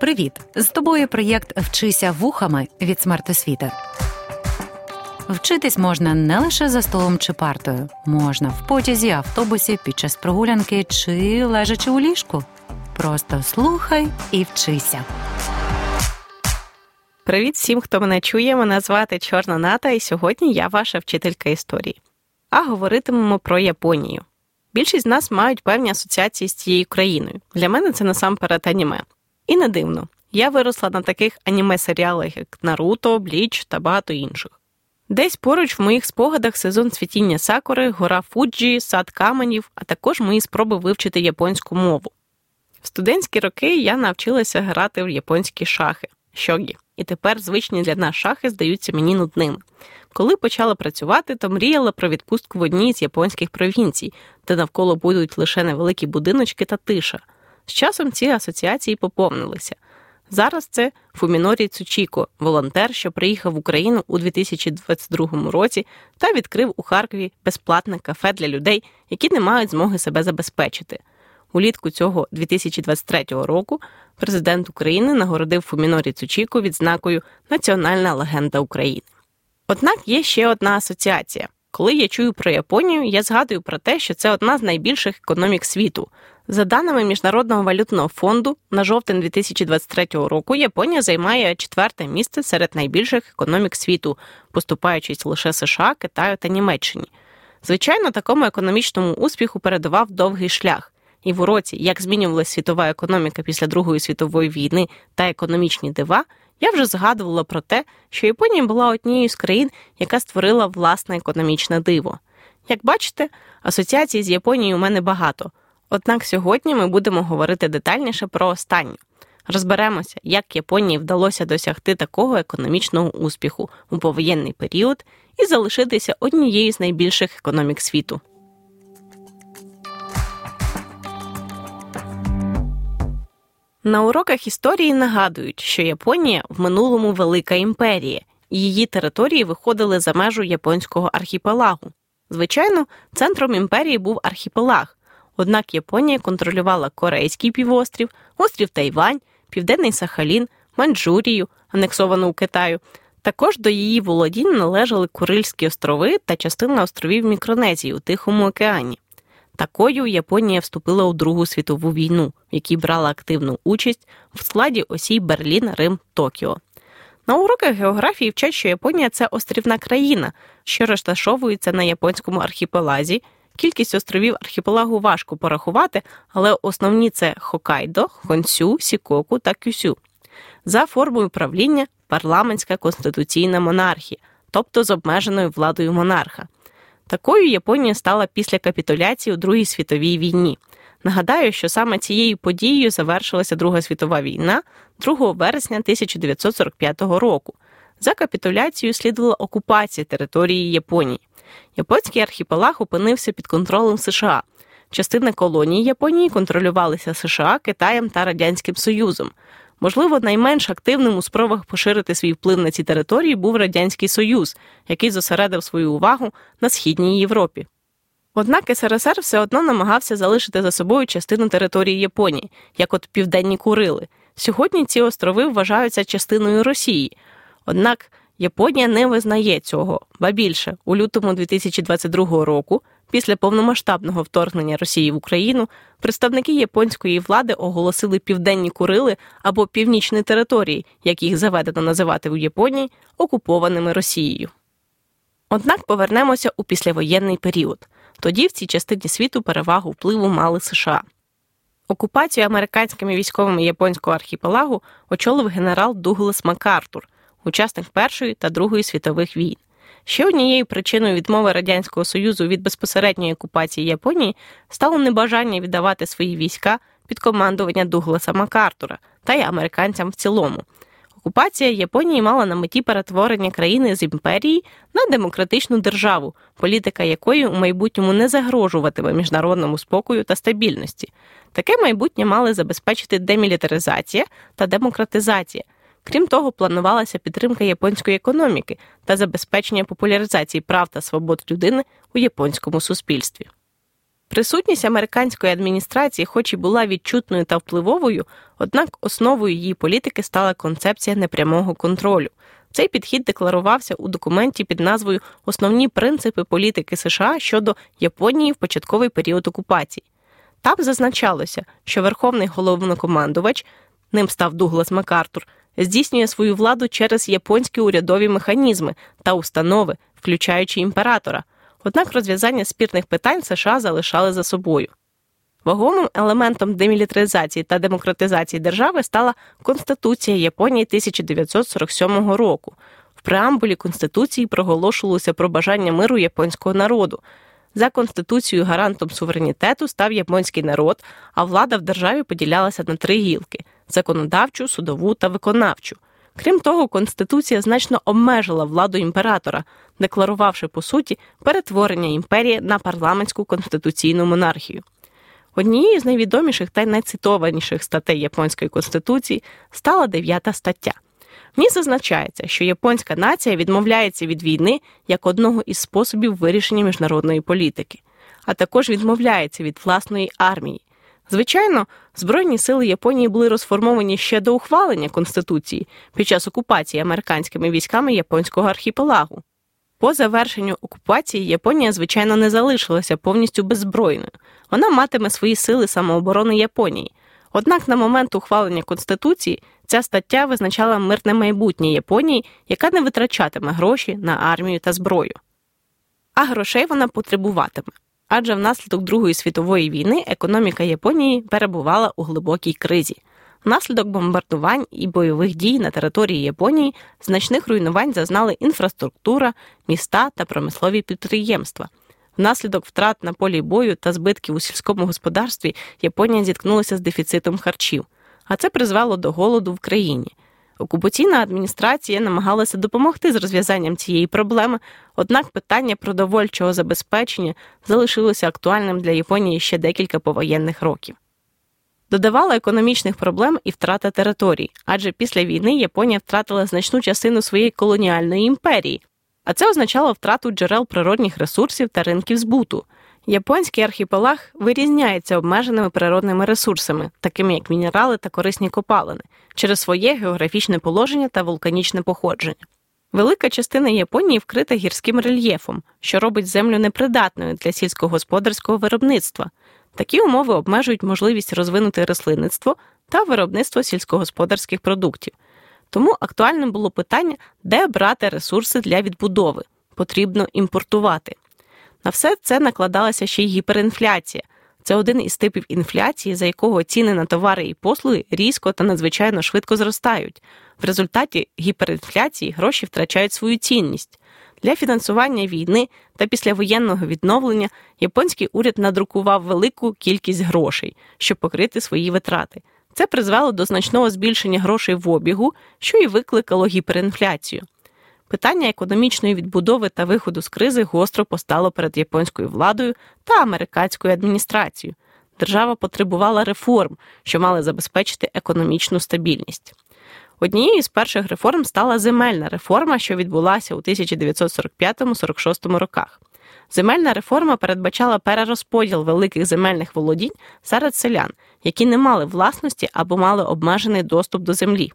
Привіт! З тобою проєкт Вчися вухами від смертосвіти. Вчитись можна не лише за столом чи партою, можна в потязі, автобусі, під час прогулянки чи лежачи у ліжку. Просто слухай і вчися. Привіт всім, хто мене чує. Мене звати Чорна Ната, і сьогодні я ваша вчителька історії. А говоритимемо про Японію. Більшість з нас мають певні асоціації з цією країною. Для мене це насамперед аніме. І не дивно, я виросла на таких аніме-серіалах, як Наруто, Бліч та багато інших. Десь поруч в моїх спогадах сезон цвітіння сакури, гора Фуджі, сад каменів, а також мої спроби вивчити японську мову. В студентські роки я навчилася грати в японські шахи щогі, і тепер звичні для нас шахи здаються мені нудними. Коли почала працювати, то мріяла про відпустку в одній з японських провінцій, де навколо будуть лише невеликі будиночки та тиша. З часом ці асоціації поповнилися. Зараз це Фумінорі Цучіко, волонтер, що приїхав в Україну у 2022 році та відкрив у Харкові безплатне кафе для людей, які не мають змоги себе забезпечити. Улітку цього 2023 року президент України нагородив Фумінорі Цучіко відзнакою Національна легенда України. Однак є ще одна асоціація. Коли я чую про Японію, я згадую про те, що це одна з найбільших економік світу. За даними Міжнародного валютного фонду, на жовтень 2023 року Японія займає четверте місце серед найбільших економік світу, поступаючись лише США, Китаю та Німеччині. Звичайно, такому економічному успіху передавав довгий шлях. І в уроці, як змінювалася світова економіка після Другої світової війни та економічні дива, я вже згадувала про те, що Японія була однією з країн, яка створила власне економічне диво. Як бачите, асоціацій з Японією у мене багато. Однак сьогодні ми будемо говорити детальніше про останню. Розберемося, як Японії вдалося досягти такого економічного успіху у повоєнний період і залишитися однією з найбільших економік світу. На уроках історії нагадують, що Японія в минулому велика імперія, і її території виходили за межу японського архіпелагу. Звичайно, центром імперії був архіпелаг, однак Японія контролювала Корейський півострів, острів Тайвань, Південний Сахалін, Маньчжурію, анексовану у Китаю. Також до її володінь належали Курильські острови та частина островів Мікронезії у Тихому океані. Такою Японія вступила у Другу світову війну, в якій брала активну участь в складі осій Берлін, Рим, Токіо. На уроках географії вчать, що Японія це острівна країна, що розташовується на японському архіпелазі. Кількість островів архіпелагу важко порахувати, але основні це Хокайдо, Хонсю, Сікоку та Кюсю. За формою правління парламентська конституційна монархія, тобто з обмеженою владою монарха. Такою Японія стала після капітуляції у Другій світовій війні. Нагадаю, що саме цією подією завершилася Друга світова війна 2 вересня 1945 року. За капітуляцією слідувала окупація території Японії. Японський архіпелаг опинився під контролем США. Частини колонії Японії контролювалися США, Китаєм та Радянським Союзом. Можливо, найменш активним у спробах поширити свій вплив на ці території був Радянський Союз, який зосередив свою увагу на східній Європі. Однак СРСР все одно намагався залишити за собою частину території Японії, як от Південні Курили. Сьогодні ці острови вважаються частиною Росії. Однак Японія не визнає цього, ба більше у лютому 2022 року Після повномасштабного вторгнення Росії в Україну представники японської влади оголосили південні Курили або північні території, як їх заведено називати в Японії, окупованими Росією. Однак повернемося у післявоєнний період. Тоді в цій частині світу перевагу впливу мали США. Окупацію американськими військовими японського архіпелагу очолив генерал Дуглас Макартур, учасник Першої та Другої світових війн. Ще однією причиною відмови радянського союзу від безпосередньої окупації Японії стало небажання віддавати свої війська під командування Дугласа Макартура та й американцям в цілому. Окупація Японії мала на меті перетворення країни з імперії на демократичну державу, політика якої у майбутньому не загрожуватиме міжнародному спокою та стабільності. Таке майбутнє мали забезпечити демілітаризація та демократизація. Крім того, планувалася підтримка японської економіки та забезпечення популяризації прав та свобод людини у японському суспільстві. Присутність американської адміністрації, хоч і була відчутною та впливовою, однак основою її політики стала концепція непрямого контролю. Цей підхід декларувався у документі під назвою Основні принципи політики США щодо Японії в початковий період окупації. Там зазначалося, що верховний головнокомандувач, ним став Дуглас Макартур, здійснює свою владу через японські урядові механізми та установи, включаючи імператора. Однак розв'язання спірних питань США залишали за собою. Ваговим елементом демілітаризації та демократизації держави стала Конституція Японії 1947 року. В преамбулі Конституції проголошувалося про бажання миру японського народу. За конституцією гарантом суверенітету став японський народ, а влада в державі поділялася на три гілки законодавчу, судову та виконавчу. Крім того, Конституція значно обмежила владу імператора, декларувавши по суті перетворення імперії на парламентську конституційну монархію. Однією з найвідоміших та найцитованіших статей японської конституції стала дев'ята стаття. В ній зазначається, що японська нація відмовляється від війни як одного із способів вирішення міжнародної політики, а також відмовляється від власної армії. Звичайно, Збройні сили Японії були розформовані ще до ухвалення Конституції під час окупації американськими військами японського архіпелагу. По завершенню окупації Японія, звичайно, не залишилася повністю беззбройною. Вона матиме свої сили самооборони Японії. Однак на момент ухвалення Конституції ця стаття визначала мирне майбутнє Японії, яка не витрачатиме гроші на армію та зброю. А грошей вона потребуватиме. Адже внаслідок Другої світової війни економіка Японії перебувала у глибокій кризі. Внаслідок бомбардувань і бойових дій на території Японії значних руйнувань зазнали інфраструктура, міста та промислові підприємства. Внаслідок втрат на полі бою та збитків у сільському господарстві Японія зіткнулася з дефіцитом харчів, а це призвело до голоду в країні. Окупаційна адміністрація намагалася допомогти з розв'язанням цієї проблеми, однак питання продовольчого забезпечення залишилося актуальним для Японії ще декілька повоєнних років. Додавала економічних проблем і втрата територій, адже після війни Японія втратила значну частину своєї колоніальної імперії, а це означало втрату джерел природних ресурсів та ринків збуту. Японський архіпелаг вирізняється обмеженими природними ресурсами, такими як мінерали та корисні копалини, через своє географічне положення та вулканічне походження. Велика частина Японії вкрита гірським рельєфом, що робить землю непридатною для сільськогосподарського виробництва. Такі умови обмежують можливість розвинути рослинництво та виробництво сільськогосподарських продуктів. Тому актуальним було питання, де брати ресурси для відбудови. Потрібно імпортувати. На все це накладалася ще й гіперінфляція. Це один із типів інфляції, за якого ціни на товари і послуги різко та надзвичайно швидко зростають. В результаті гіперінфляції гроші втрачають свою цінність. Для фінансування війни та післявоєнного відновлення японський уряд надрукував велику кількість грошей, щоб покрити свої витрати. Це призвело до значного збільшення грошей в обігу, що і викликало гіперінфляцію. Питання економічної відбудови та виходу з кризи гостро постало перед японською владою та американською адміністрацією. Держава потребувала реформ, що мали забезпечити економічну стабільність. Однією з перших реформ стала земельна реформа, що відбулася у 1945-46 роках. Земельна реформа передбачала перерозподіл великих земельних володінь серед селян, які не мали власності або мали обмежений доступ до землі.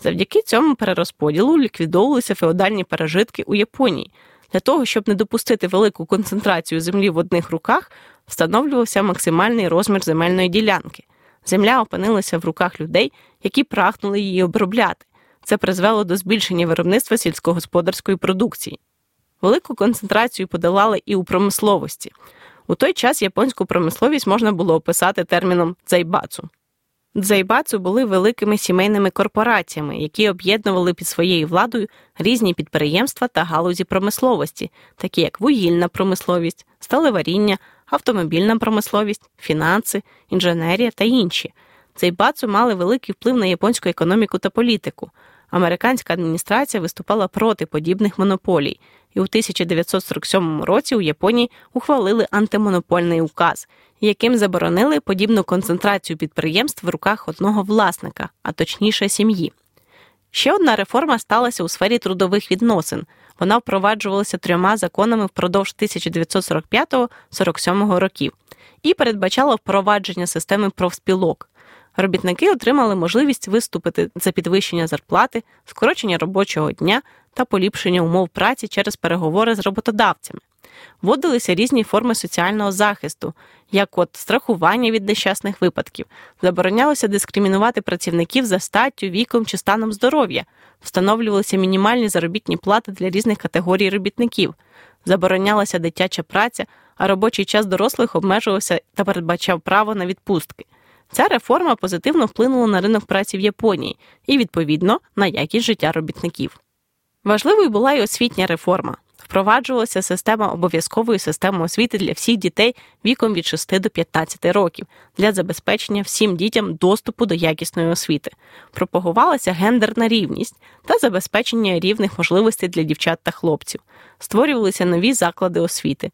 Завдяки цьому перерозподілу ліквідовувалися феодальні пережитки у Японії. Для того, щоб не допустити велику концентрацію землі в одних руках, встановлювався максимальний розмір земельної ділянки. Земля опинилася в руках людей, які прагнули її обробляти. Це призвело до збільшення виробництва сільськогосподарської продукції. Велику концентрацію подолали і у промисловості. У той час японську промисловість можна було описати терміном дзайбацу. Дзайбацу були великими сімейними корпораціями, які об'єднували під своєю владою різні підприємства та галузі промисловості, такі як вугільна промисловість, сталеваріння, автомобільна промисловість, фінанси, інженерія та інші. Дзайбацу мали великий вплив на японську економіку та політику. Американська адміністрація виступала проти подібних монополій, і у 1947 році у Японії ухвалили антимонопольний указ, яким заборонили подібну концентрацію підприємств в руках одного власника, а точніше сім'ї. Ще одна реформа сталася у сфері трудових відносин. Вона впроваджувалася трьома законами впродовж 1945-47 років і передбачало впровадження системи профспілок. Робітники отримали можливість виступити за підвищення зарплати, скорочення робочого дня та поліпшення умов праці через переговори з роботодавцями. Вводилися різні форми соціального захисту, як от страхування від нещасних випадків, заборонялося дискримінувати працівників за статтю, віком чи станом здоров'я, встановлювалися мінімальні заробітні плати для різних категорій робітників, заборонялася дитяча праця, а робочий час дорослих обмежувався та передбачав право на відпустки. Ця реформа позитивно вплинула на ринок праці в Японії і, відповідно, на якість життя робітників. Важливою була й освітня реформа. Впроваджувалася система обов'язкової системи освіти для всіх дітей віком від 6 до 15 років для забезпечення всім дітям доступу до якісної освіти. Пропагувалася гендерна рівність та забезпечення рівних можливостей для дівчат та хлопців. Створювалися нові заклади освіти,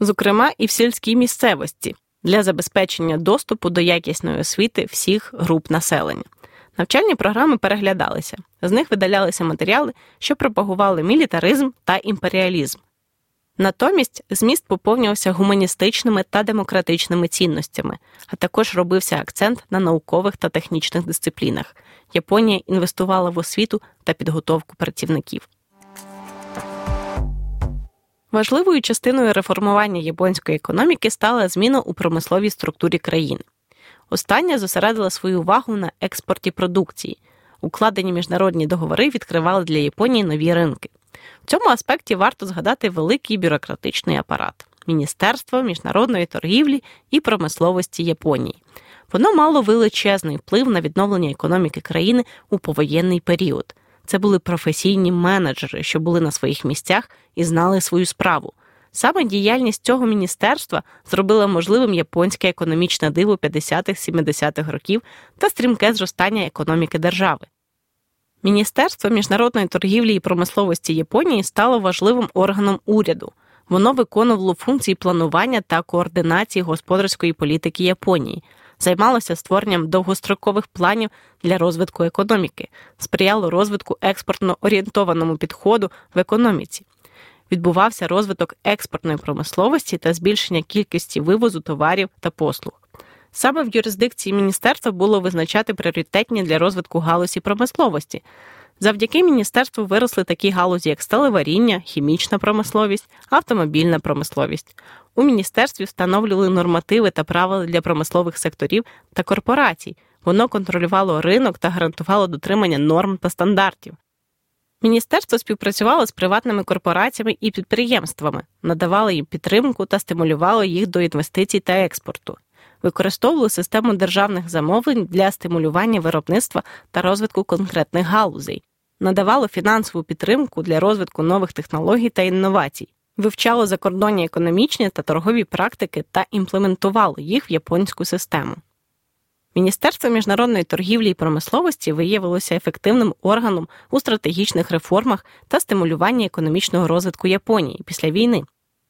зокрема і в сільській місцевості для забезпечення доступу до якісної освіти всіх груп населення. Навчальні програми переглядалися, з них видалялися матеріали, що пропагували мілітаризм та імперіалізм. Натомість зміст поповнювався гуманістичними та демократичними цінностями, а також робився акцент на наукових та технічних дисциплінах. Японія інвестувала в освіту та підготовку працівників. Важливою частиною реформування японської економіки стала зміна у промисловій структурі країни. Остання зосередила свою увагу на експорті продукції. Укладені міжнародні договори відкривали для Японії нові ринки. В цьому аспекті варто згадати великий бюрократичний апарат Міністерство міжнародної торгівлі і промисловості Японії. Воно мало величезний вплив на відновлення економіки країни у повоєнний період. Це були професійні менеджери, що були на своїх місцях і знали свою справу. Саме діяльність цього міністерства зробила можливим японське економічне диво 50-70-х років та стрімке зростання економіки держави. Міністерство міжнародної торгівлі і промисловості Японії стало важливим органом уряду. Воно виконувало функції планування та координації господарської політики Японії, займалося створенням довгострокових планів для розвитку економіки, сприяло розвитку експортно орієнтованому підходу в економіці відбувався розвиток експортної промисловості та збільшення кількості вивозу товарів та послуг. Саме в юрисдикції міністерства було визначати пріоритетні для розвитку галузі промисловості. Завдяки міністерству виросли такі галузі, як сталеваріння, хімічна промисловість, автомобільна промисловість. У міністерстві встановлювали нормативи та правила для промислових секторів та корпорацій. Воно контролювало ринок та гарантувало дотримання норм та стандартів. Міністерство співпрацювало з приватними корпораціями і підприємствами, надавало їм підтримку та стимулювало їх до інвестицій та експорту, використовувало систему державних замовлень для стимулювання виробництва та розвитку конкретних галузей, надавало фінансову підтримку для розвитку нових технологій та інновацій, вивчало закордонні економічні та торгові практики та імплементувало їх в японську систему. Міністерство міжнародної торгівлі і промисловості виявилося ефективним органом у стратегічних реформах та стимулюванні економічного розвитку Японії після війни.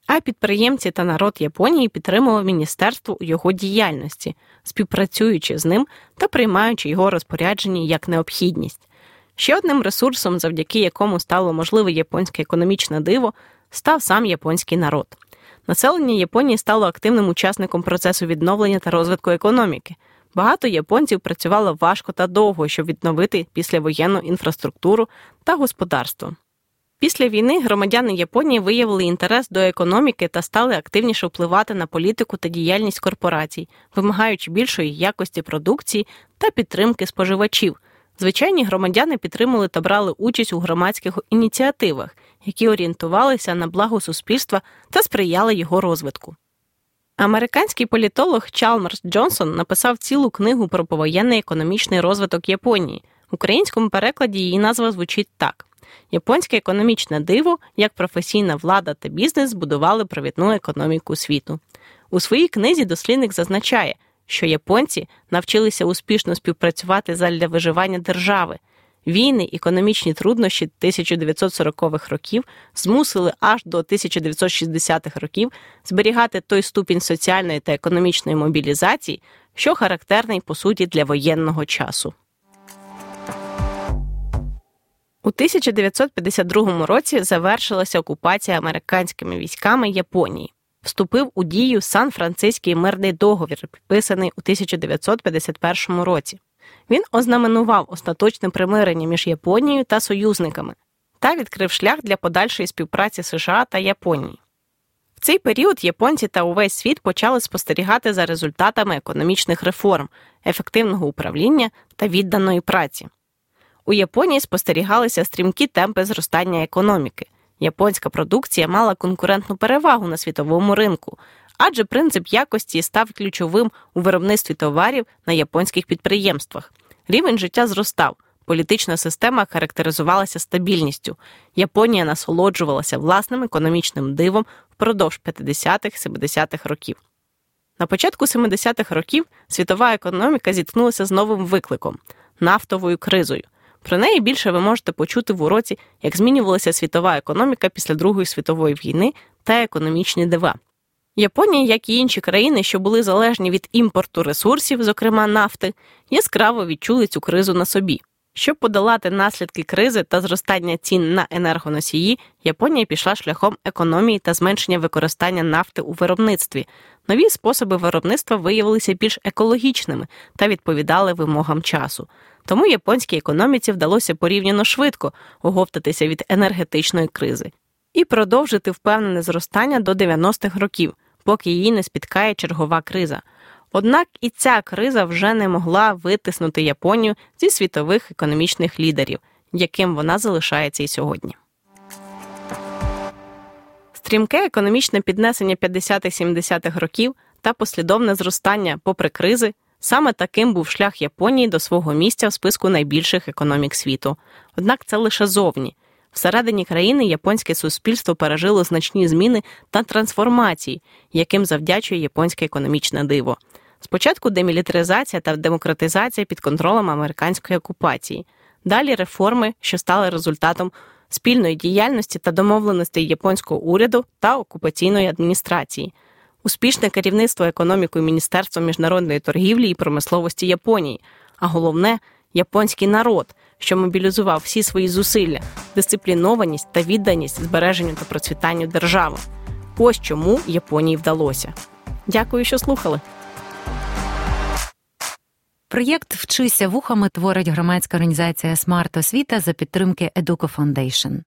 А підприємці та народ Японії підтримував міністерство у його діяльності, співпрацюючи з ним та приймаючи його розпорядження як необхідність. Ще одним ресурсом, завдяки якому стало можливе японське економічне диво, став сам японський народ. Населення Японії стало активним учасником процесу відновлення та розвитку економіки. Багато японців працювало важко та довго, щоб відновити післявоєнну інфраструктуру та господарство. Після війни громадяни Японії виявили інтерес до економіки та стали активніше впливати на політику та діяльність корпорацій, вимагаючи більшої якості продукції та підтримки споживачів. Звичайні громадяни підтримали та брали участь у громадських ініціативах, які орієнтувалися на благо суспільства та сприяли його розвитку. Американський політолог Чалмерс Джонсон написав цілу книгу про повоєнний економічний розвиток Японії. В українському перекладі її назва звучить так: Японське економічне диво, як професійна влада та бізнес збудували провідну економіку світу. У своїй книзі дослідник зазначає, що японці навчилися успішно співпрацювати задля виживання держави. Війни, економічні труднощі 1940-х років змусили аж до 1960-х років зберігати той ступінь соціальної та економічної мобілізації, що характерний по суті для воєнного часу. У 1952 році завершилася окупація американськими військами Японії. вступив у дію Сан-Франциський мирний договір, підписаний у 1951 році. Він ознаменував остаточне примирення між Японією та союзниками та відкрив шлях для подальшої співпраці США та Японії. В цей період японці та увесь світ почали спостерігати за результатами економічних реформ, ефективного управління та відданої праці. У Японії спостерігалися стрімкі темпи зростання економіки. Японська продукція мала конкурентну перевагу на світовому ринку, адже принцип якості став ключовим у виробництві товарів на японських підприємствах. Рівень життя зростав, політична система характеризувалася стабільністю. Японія насолоджувалася власним економічним дивом впродовж 50-70-х років. На початку 70-х років світова економіка зіткнулася з новим викликом нафтовою кризою. Про неї більше ви можете почути в уроці, як змінювалася світова економіка після Другої світової війни та економічні дива. Японія, як і інші країни, що були залежні від імпорту ресурсів, зокрема нафти, яскраво відчули цю кризу на собі. Щоб подолати наслідки кризи та зростання цін на енергоносії, Японія пішла шляхом економії та зменшення використання нафти у виробництві. Нові способи виробництва виявилися більш екологічними та відповідали вимогам часу. Тому японській економіці вдалося порівняно швидко оговтатися від енергетичної кризи і продовжити впевнене зростання до 90-х років, поки її не спіткає чергова криза. Однак і ця криза вже не могла витиснути Японію зі світових економічних лідерів, яким вона залишається і сьогодні. Стрімке економічне піднесення 50-70-х років та послідовне зростання попри кризи. Саме таким був шлях Японії до свого місця в списку найбільших економік світу. Однак це лише зовні. Всередині країни японське суспільство пережило значні зміни та трансформації, яким завдячує японське економічне диво. Спочатку демілітаризація та демократизація під контролем американської окупації, далі реформи, що стали результатом спільної діяльності та домовленостей японського уряду та окупаційної адміністрації, успішне керівництво економікою Міністерством міжнародної торгівлі і промисловості Японії, а головне японський народ, що мобілізував всі свої зусилля, дисциплінованість та відданість збереженню та процвітанню держави. Ось чому Японії вдалося. Дякую, що слухали. Проєкт Вчися вухами творить громадська організація Смарт Освіта за підтримки Educo Foundation.